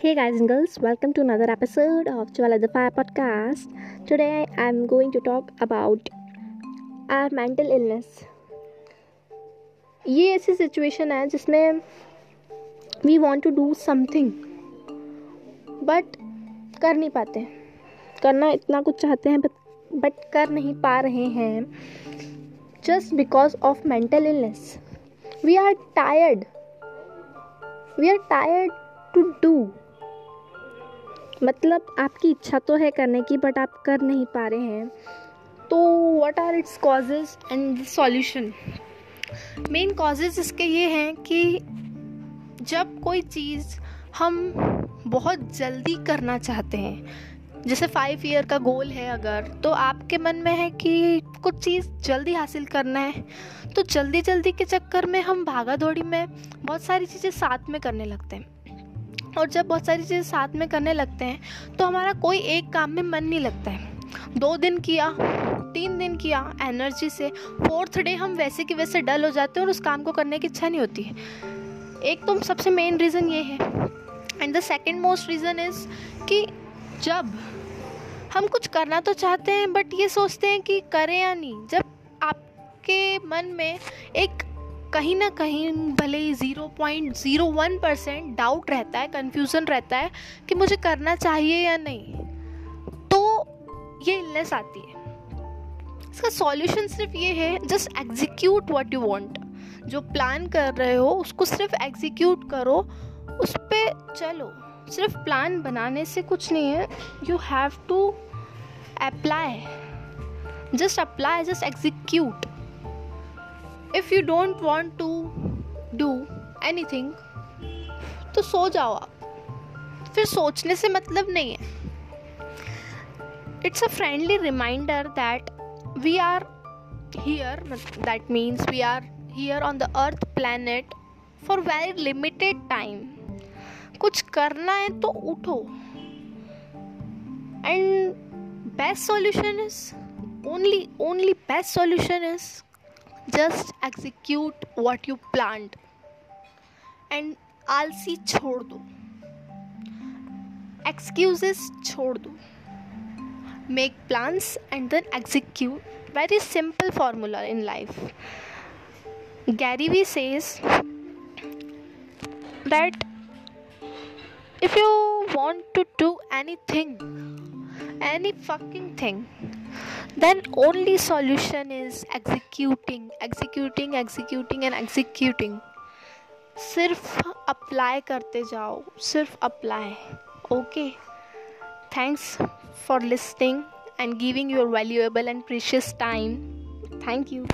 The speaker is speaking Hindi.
Hey guys and girls, welcome to another episode of Jwala the Fire podcast. Today I'm going to talk about our mental illness. ये ऐसी सिचुएशन है जिसमें we want to do something but कर नहीं पाते करना इतना कुछ चाहते हैं बट कर नहीं पा रहे हैं just because of mental illness we are tired we are tired to do मतलब आपकी इच्छा तो है करने की बट आप कर नहीं पा रहे हैं। तो what are its causes and solution main causes इसके ये हैं कि जब कोई चीज़ हम बहुत जल्दी करना चाहते हैं, जैसे फाइव ईयर का गोल है अगर तो आपके मन में है कि कुछ चीज़ जल्दी हासिल करना है तो जल्दी जल्दी के चक्कर में हम भागा दौड़ी में बहुत सारी चीज़ें साथ में करने लगते हैं। और जब बहुत सारी चीज़ें साथ में करने लगते हैं तो हमारा कोई एक काम में मन नहीं लगता है। दो दिन किया, तीन दिन किया, एनर्जी से, फोर्थ डे हम वैसे कि वैसे डल हो जाते हैं और उस काम को करने की इच्छा नहीं होती। है एक तो सबसे मेन रीज़न ये है। And the second most reason is कि जब हम कुछ करना तो चाहते हैं बट ये सोचते हैं कि करें या नहीं, जब आपके मन में एक कहीं ना कहीं भले ही zero point zero one percent doubt रहता है कन्फ्यूज़न रहता है कि मुझे करना चाहिए या नहीं। तो ये इलनेस आती है। इसका सॉल्यूशन सिर्फ़ ये है just execute what you want जो प्लान कर रहे हो, उसको सिर्फ़ एग्जीक्यूट करो, उस पर चलो। सिर्फ़ प्लान बनाने से कुछ नहीं है you have to apply just apply just execute if you don't want to do anything तो सो जाओ आप। फिर सोचने से मतलब नहीं है। It's a friendly reminder that we are here that means we are here on the earth planet for very limited time कुछ करना है तो उठो। And best solution is only only best solution is just execute what you plan and आलसी छोड़ दो एक्सक्यूजेस छोड़ दो make plans and then execute very simple formula in life Gary Vee says that if you want to do anything any fucking thing then only solution is executing executing executing and executing सिर्फ़ अप्लाई करते जाओ सिर्फ़ apply okay thanks for listening and giving your valuable and precious time thank you